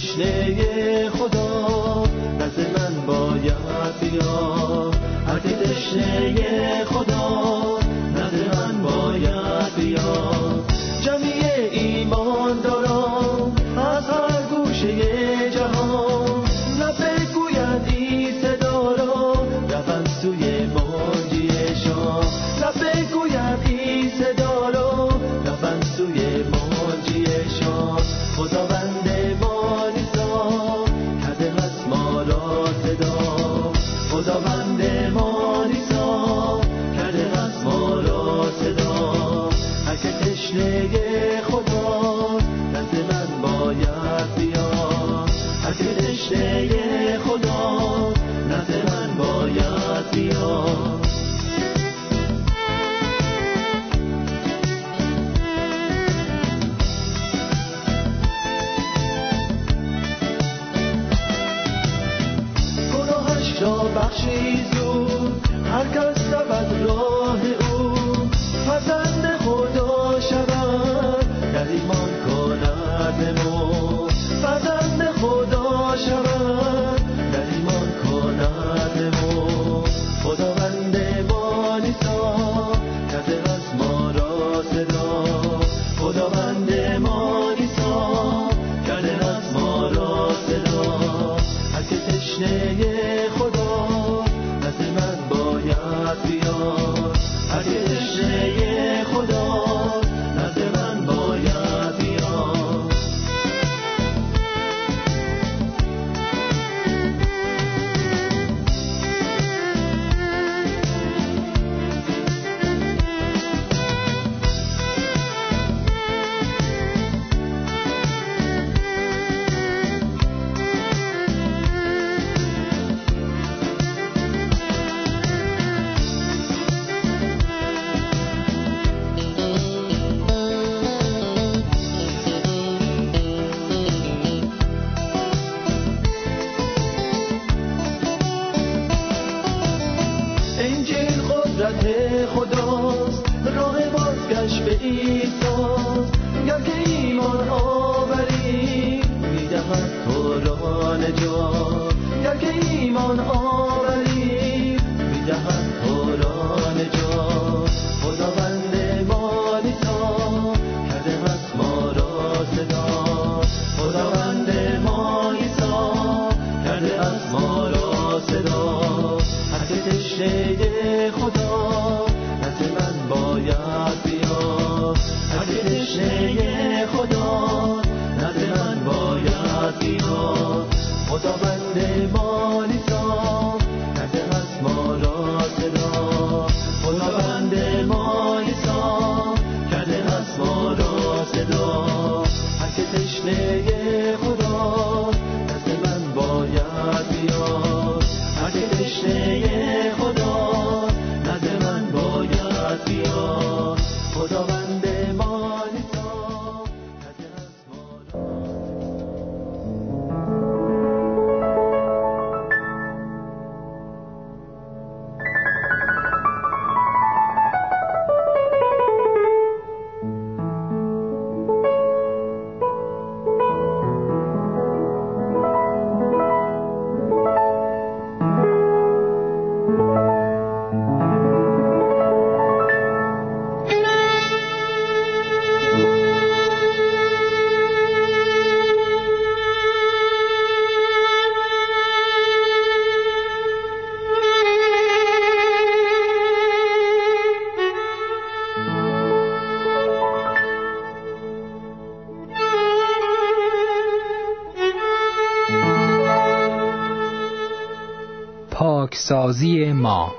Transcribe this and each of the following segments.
تشنه خدا نزد من باید بیا هر که تشنه خدا ایمان آوری. می‌دهد باران جا. خداوند مانیتا کرده از ما را صدا. خداوند مانیتا کرده از ما را صدا. حسد تشنه خدا. نزد من باید بیا. حسد تشنه خدا. نزد من باید بیا. خداوند ما پاکسازی ما.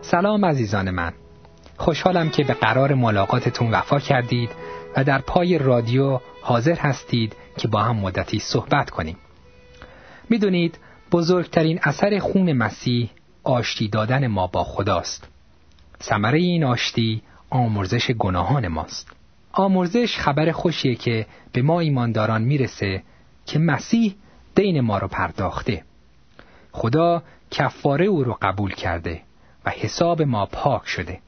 سلام عزیزان من. خوشحالم که به قرار ملاقاتتون وفا کردید و در پای رادیو حاضر هستید که با هم مدتی صحبت کنیم. می‌دونید بزرگترین اثر خون مسیح آشتی دادن ما با خداست. ثمره این آشتی آمرزش گناهان ماست. آمرزش خبر خوشیه که به ما ایمانداران می‌رسه که مسیح دین ما رو پرداخته. خدا کفاره او رو قبول کرده و حساب ما پاک شده.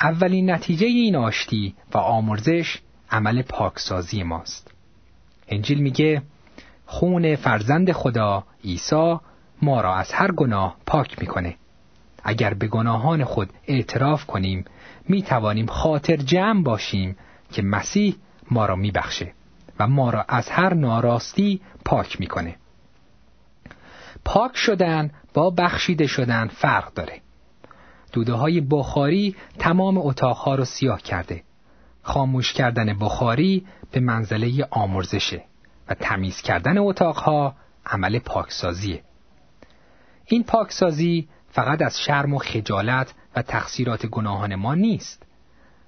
اولین نتیجه این آشتی و آمرزش عمل پاکسازی ماست. انجیل میگه خون فرزند خدا عیسی ما را از هر گناه پاک می‌کنه. اگر به گناهان خود اعتراف کنیم می توانیم خاطر جمع باشیم که مسیح ما را میبخشه و ما را از هر ناراستی پاک می‌کنه. پاک شدن با بخشیده شدن فرق داره. دوده های بخاری تمام اتاقها رو سیاه کرده. خاموش کردن بخاری به منزله آمرزشه و تمیز کردن اتاقها عمل پاکسازیه. این پاکسازی فقط از شرم و خجالت و تقصیرات گناهان ما نیست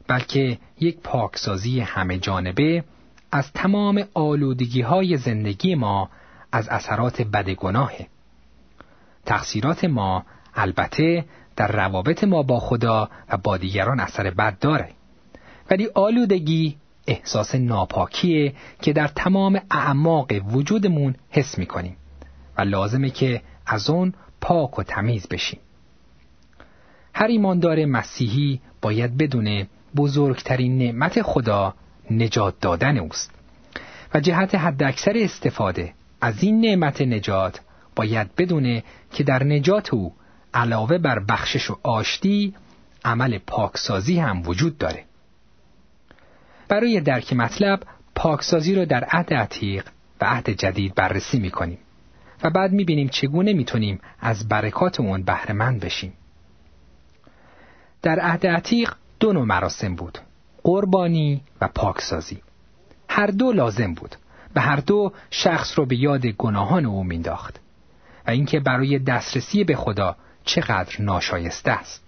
بلکه یک پاکسازی همه جانبه از تمام آلودگی های زندگی ما از اثرات بد گناهه. تقصیرات ما البته در روابط ما با خدا و با دیگران اثر بد داره. ولی آلودگی احساس ناپاکیه که در تمام اعماق وجودمون حس می‌کنیم و لازمه که از اون پاک و تمیز بشیم. هر ایماندار مسیحی باید بدونه بزرگترین نعمت خدا نجات دادن اوست و جهت حداکثر استفاده از این نعمت نجات باید بدونه که در نجات او علاوه بر بخشش و آشتی عمل پاکسازی هم وجود داره. برای درک مطلب پاکسازی رو در عهد عتیق و عهد جدید بررسی می‌کنیم و بعد می‌بینیم چگونه می‌تونیم از برکات اون بهرهمند بشیم. در عهد عتیق دو نوع مراسم بود قربانی و پاکسازی. هر دو لازم بود و هر دو شخص رو به یاد گناهان او مینداخت و اینکه برای دسترسی به خدا چقدر ناشایسته است.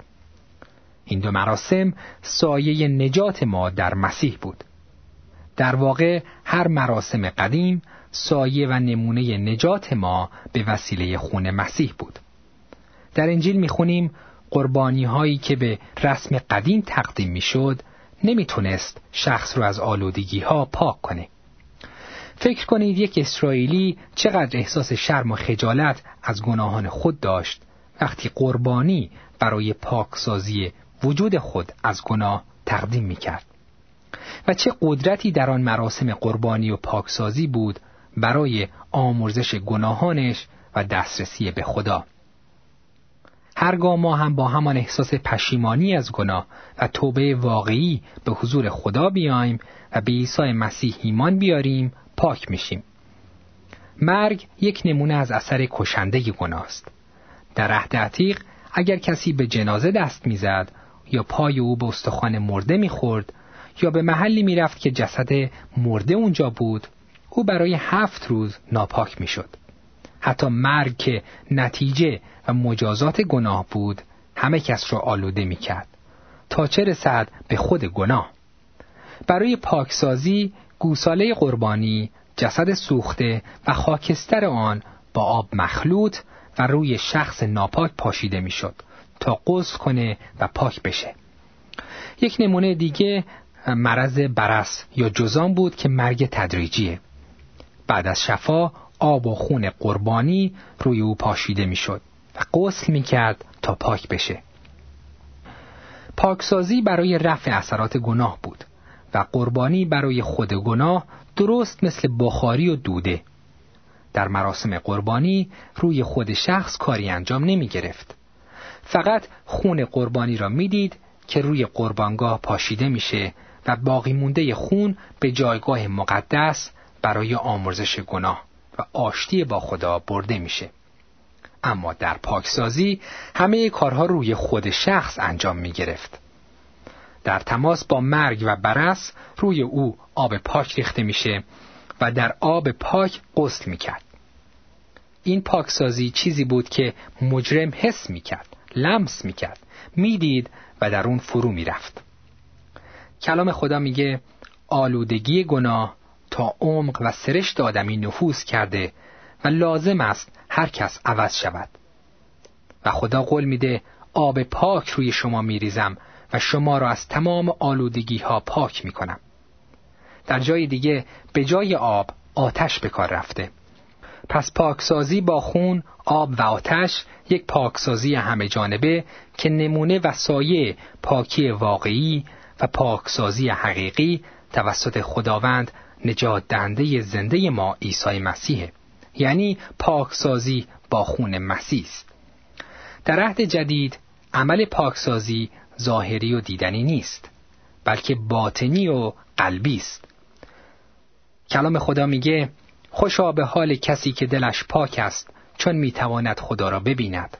این دو مراسم سایه نجات ما در مسیح بود. در واقع هر مراسم قدیم سایه و نمونه نجات ما به وسیله خون مسیح بود. در انجیل می‌خونیم قربانی هایی که به رسم قدیم تقدیم می‌شد نمی‌تونست شخص رو از آلودگی ها پاک کنه. فکر کنید یک اسرائیلی چقدر احساس شرم و خجالت از گناهان خود داشت وقتی قربانی برای پاکسازی وجود خود از گناه تقدیم می کرد. و چه قدرتی در آن مراسم قربانی و پاکسازی بود برای آمرزش گناهانش و دسترسی به خدا. هرگاه ما هم با همان احساس پشیمانی از گناه و توبه واقعی به حضور خدا بیایم و به عیسی مسیح ایمان بیاریم پاک میشیم. مرگ یک نمونه از اثر کشنده گناه است. در عهد عتیق اگر کسی به جنازه دست می‌زد یا پای او به استخوان مرده می‌خورد یا به محلی می‌رفت که جسد مرده اونجا بود او برای هفت روز ناپاک می‌شد. حتی مرگ که نتیجه و مجازات گناه بود همه کس را آلوده می‌کرد تا چه رسد به خود گناه. برای پاکسازی گوساله قربانی جسد سوخته و خاکستر آن با آب مخلوط و روی شخص ناپاک پاشیده می‌شد. تا غسل کنه و پاک بشه. یک نمونه دیگه مرض برس یا جزام بود که مرگ تدریجیه. بعد از شفا آب و خون قربانی روی او پاشیده می‌شد و غسل می‌کرد تا پاک بشه. پاکسازی برای رفع اثرات گناه بود و قربانی برای خود گناه درست مثل بخاری و دوده. در مراسم قربانی روی خود شخص کاری انجام نمی گرفت. فقط خون قربانی را می‌دید که روی قربانگاه پاشیده میشه و باقی مونده خون به جایگاه مقدس برای آمرزش گناه و آشتی با خدا برده میشه. اما در پاکسازی همه کارها روی خود شخص انجام می گرفت. در تماس با مرگ و برس روی او آب پاک ریخته میشه و در آب پاک غسل می‌کرد. این پاکسازی چیزی بود که مجرم حس می‌کرد لمس می‌کرد می‌دید و در اون فرو می‌رفت کلام خدا میگه آلودگی گناه تا عمق و سرشت آدمی نفوذ کرده و لازم است هر کس عوض شود و خدا قول میده آب پاک روی شما میریزم و شما را از تمام آلودگی ها پاک می کنم. در جای دیگه به جای آب آتش به کار رفته. پس پاکسازی با خون، آب و آتش یک پاکسازی همه جانبه که نمونه و سایه پاکی واقعی و پاکسازی حقیقی توسط خداوند نجات دهنده زنده ما عیسی مسیحه یعنی پاکسازی با خون مسیح است. در عهد جدید عمل پاکسازی ظاهری و دیدنی نیست بلکه باطنی و قلبی است. کلام خدا میگه خوشا به حال کسی که دلش پاک است چون می‌تواند خدا را ببیند.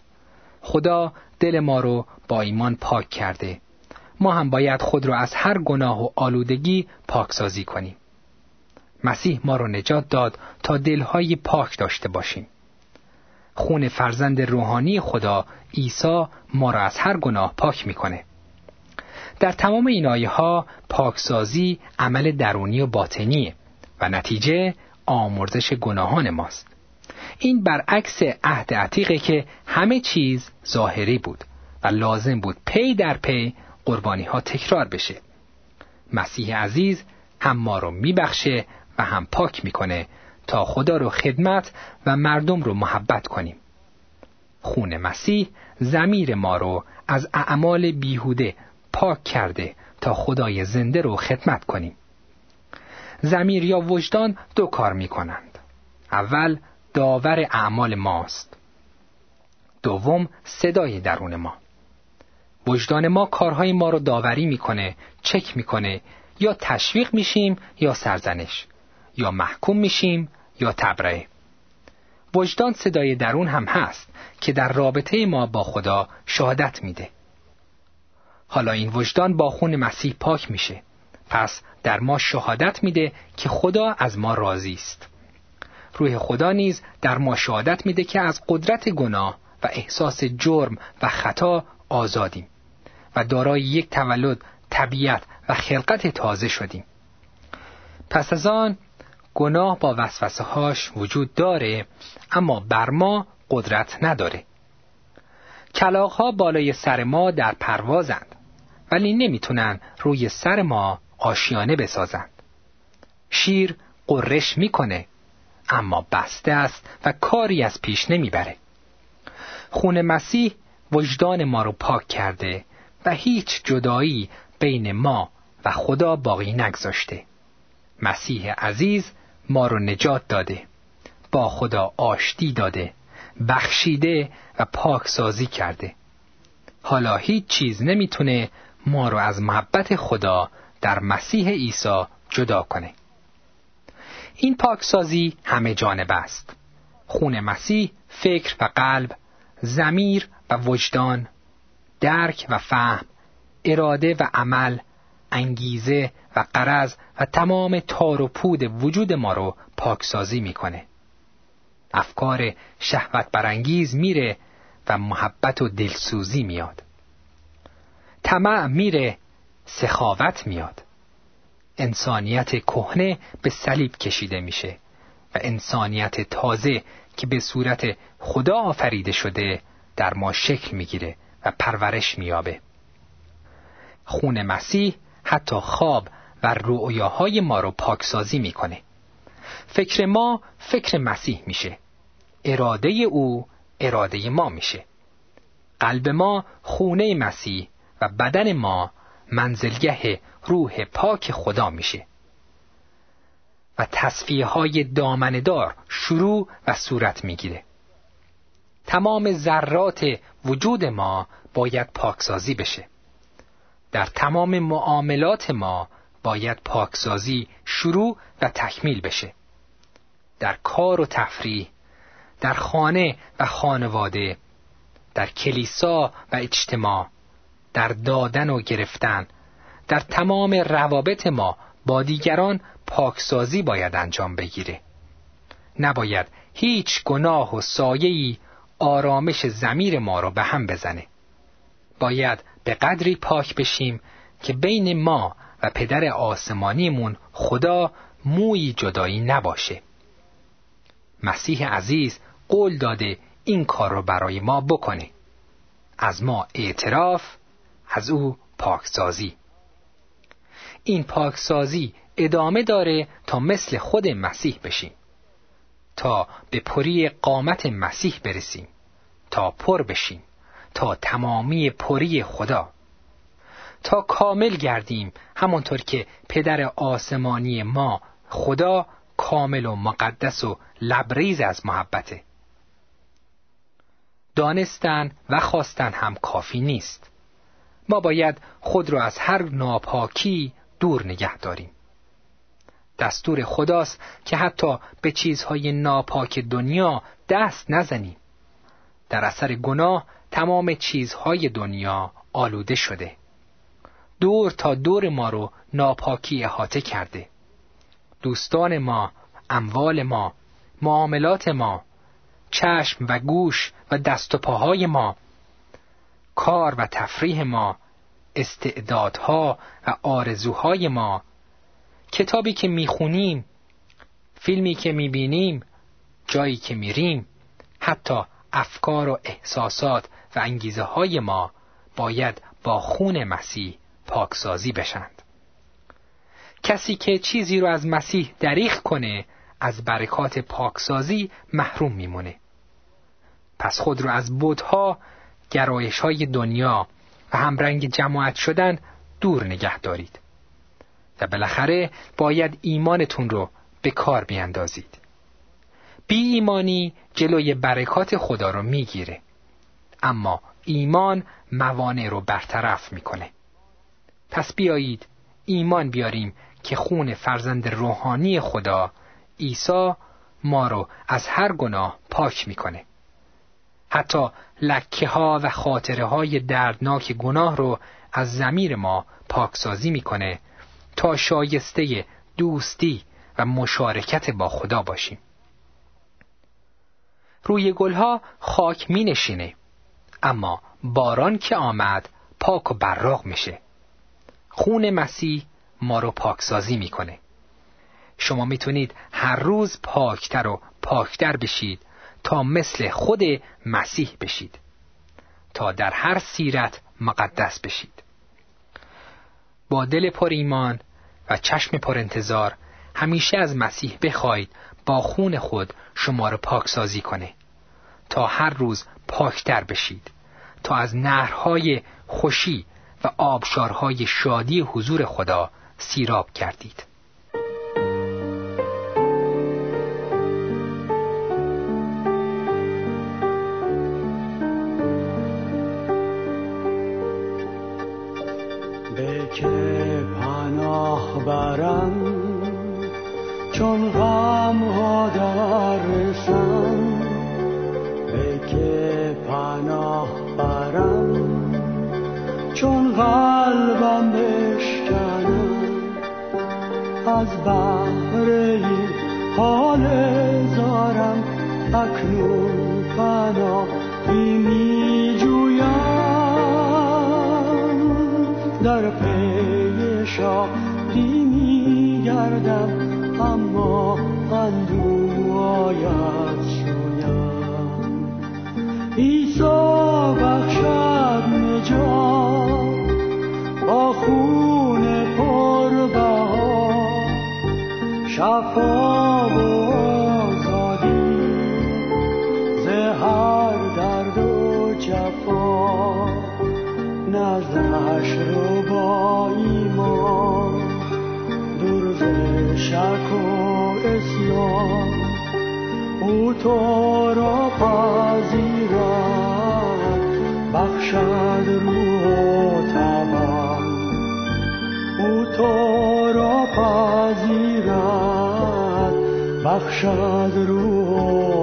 خدا دل ما رو با ایمان پاک کرده. ما هم باید خود را از هر گناه و آلودگی پاکسازی کنیم. مسیح ما را نجات داد تا دلهای پاک داشته باشیم. خون فرزند روحانی خدا عیسی ما را از هر گناه پاک می‌کنه. در تمام این آیه ها پاکسازی عمل درونی و باطنیه و نتیجه آمرزش گناهان ماست. این برعکس عهد عتیقه که همه چیز ظاهری بود و لازم بود پی در پی قربانی ها تکرار بشه. مسیح عزیز هم ما رو میبخشه و هم پاک می‌کنه تا خدا رو خدمت و مردم رو محبت کنیم. خون مسیح زمیر ما رو از اعمال بیهوده پاک کرده تا خدای زنده رو خدمت کنیم. زمیر یا وجدان دو کار می کنند. اول داور اعمال ماست. دوم صدای درون ما. وجدان ما کارهای ما رو داوری می‌کنه، چک می‌کنه یا تشویق میشیم یا سرزنش یا محکوم میشیم یا تبرئه. وجدان صدای درون هم هست که در رابطه ما با خدا شهادت میده. حالا این وجدان با خون مسیح پاک میشه. پس در ما شهادت میده که خدا از ما راضی است. روح خدا نیز در ما شهادت میده که از قدرت گناه و احساس جرم و خطا آزادیم و دارای یک تولد طبیعت و خلقت تازه شدیم. پس از آن گناه با وسوسه هاش وجود داره اما بر ما قدرت نداره. کلاغ ها بالای سر ما در پروازند ولی نمی‌تونن روی سر ما آشیانه بسازند. شیر قررش می‌کنه اما بسته است و کاری از پیش نمی‌بره. خون مسیح وجدان ما رو پاک کرده و هیچ جدایی بین ما و خدا باقی نگذاشته. مسیح عزیز ما رو نجات داده با خدا آشتی داده بخشیده و پاک سازی کرده. حالا هیچ چیز نمی‌تونه ما رو از محبت خدا در مسیح عیسی جدا کنه. این پاکسازی همه جانب است. خون مسیح فکر و قلب زمیر و وجدان درک و فهم اراده و عمل انگیزه و قرض و تمام تار و پود وجود ما رو پاکسازی می‌کنه. افکار شهوت برانگیز میره و محبت و دلسوزی میاد. طمع میره سخاوت میاد. انسانیت کهنه به صلیب کشیده میشه و انسانیت تازه که به صورت خدا آفریده شده در ما شکل می‌گیره و پرورش میابه. خون مسیح حتی خواب و رؤیاهای ما رو پاکسازی می‌کنه. فکر ما فکر مسیح میشه. اراده او اراده ما میشه. قلب ما خونه مسیح و بدن ما منزلگه روح پاک خدا میشه. و تصفیه های دامندار شروع و صورت می‌گیره. تمام ذرات وجود ما باید پاکسازی بشه. در تمام معاملات ما باید پاکسازی شروع و تکمیل بشه. در کار و تفریح در خانه و خانواده در کلیسا و اجتماع. در دادن و گرفتن. در تمام روابط ما با دیگران پاکسازی باید انجام بگیره. نباید هیچ گناه و سایه‌ای آرامش زمیر ما رو به هم بزنه. باید به قدری پاک بشیم که بین ما و پدر آسمانیمون خدا موی جدایی نباشه. مسیح عزیز قول داده این کار رو برای ما بکنه. از ما اعتراف از او پاکسازی. این پاکسازی ادامه داره تا مثل خود مسیح بشیم. تا به پری قامت مسیح برسیم. تا پر بشیم. تا تمامی پری خدا. تا کامل گردیم همانطور که پدر آسمانی ما خدا کامل و مقدس و لبریز از محبته. دانستن و خواستن هم کافی نیست. ما باید خود را از هر ناپاکی دور نگه داریم. دستور خداست که حتی به چیزهای ناپاک دنیا دست نزنیم. در اثر گناه تمام چیزهای دنیا آلوده شده. دور تا دور ما رو ناپاکی احاطه کرده. دوستان ما اموال ما معاملات ما چشم و گوش و دست و پاهای ما کار و تفریح ما استعدادها و آرزوهای ما. کتابی که می‌خونیم فیلمی که می‌بینیم جایی که میریم حتی افکار و احساسات و انگیزه های ما باید با خون مسیح پاکسازی بشند. کسی که چیزی رو از مسیح دریخ کنه از برکات پاکسازی محروم میمونه. پس خود رو از بودها گرایش های دنیا و همرنگ جماعت شدن دور نگه دارید. و بالاخره باید ایمانتون رو به کار بیاندازید. بی ایمانی جلوی برکات خدا رو می‌گیره. اما ایمان موانع رو برطرف می‌کنه. پس بیایید ایمان بیاریم که خون فرزند روحانی خدا عیسی ما رو از هر گناه پاک می‌کنه. حتی لکه ها و خاطره های دردناک گناه رو از زمیر ما پاکسازی می‌کنه تا شایسته دوستی و مشارکت با خدا باشیم. روی گلها خاک می نشینه اما باران که آمد پاک و براغ میشه. خون مسیح ما رو پاکسازی می‌کنه. شما می‌تونید هر روز پاکتر و پاکتر بشید تا مثل خود مسیح بشید. تا در هر سیرت مقدس بشید. با دل پر ایمان و چشم پر انتظار همیشه از مسیح بخواید با خون خود شما را پاکسازی کنه. تا هر روز پاکتر بشید. تا از نهرهای خوشی و آبشارهای شادی حضور خدا سیراب کردید. شفا و آزادی. زهر درد و جفا نزدش رو با ایمان. دور شک و اسیان او تو را بخشد رو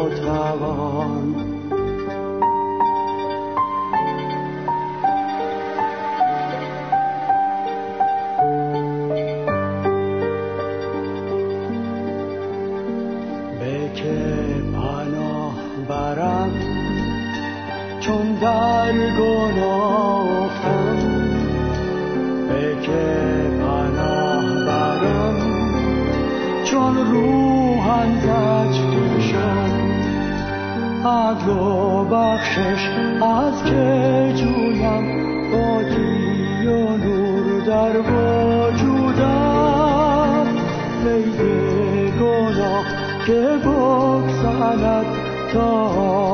بخشش از که جویم بادی و نور در وجودم. قید گناه که بکسند تا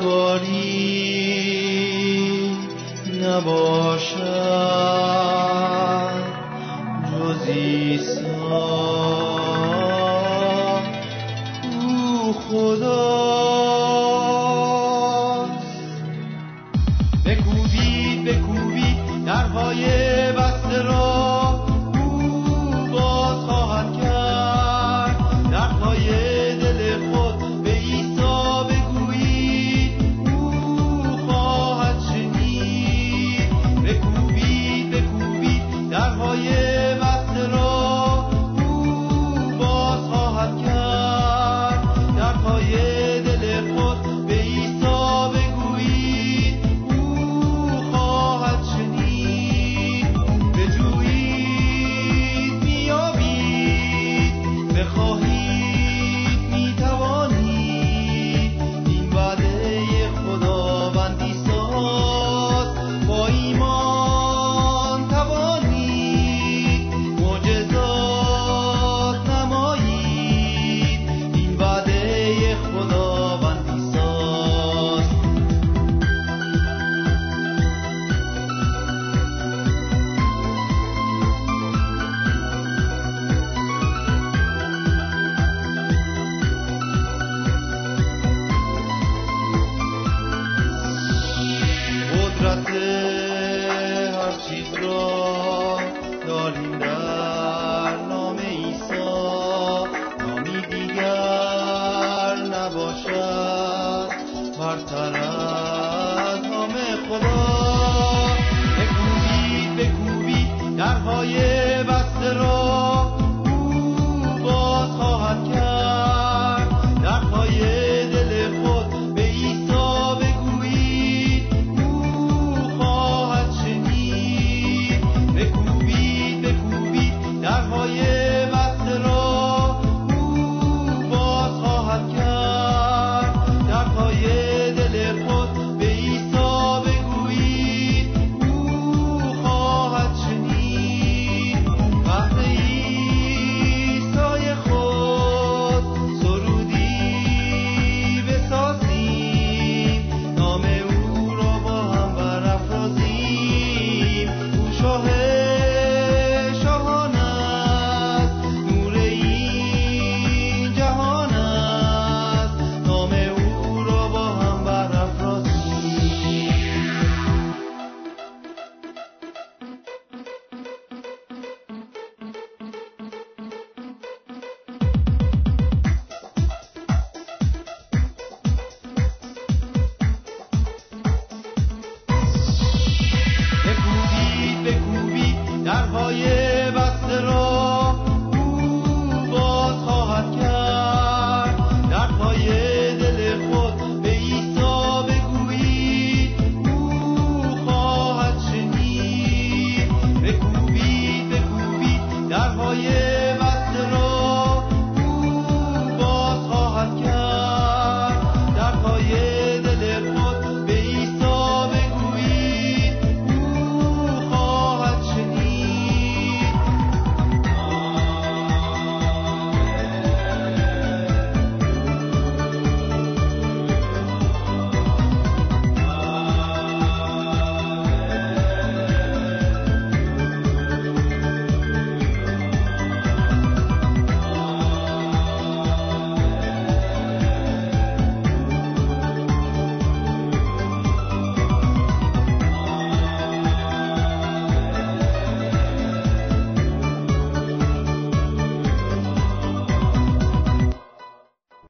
کاری نباشد. جزی عیسی.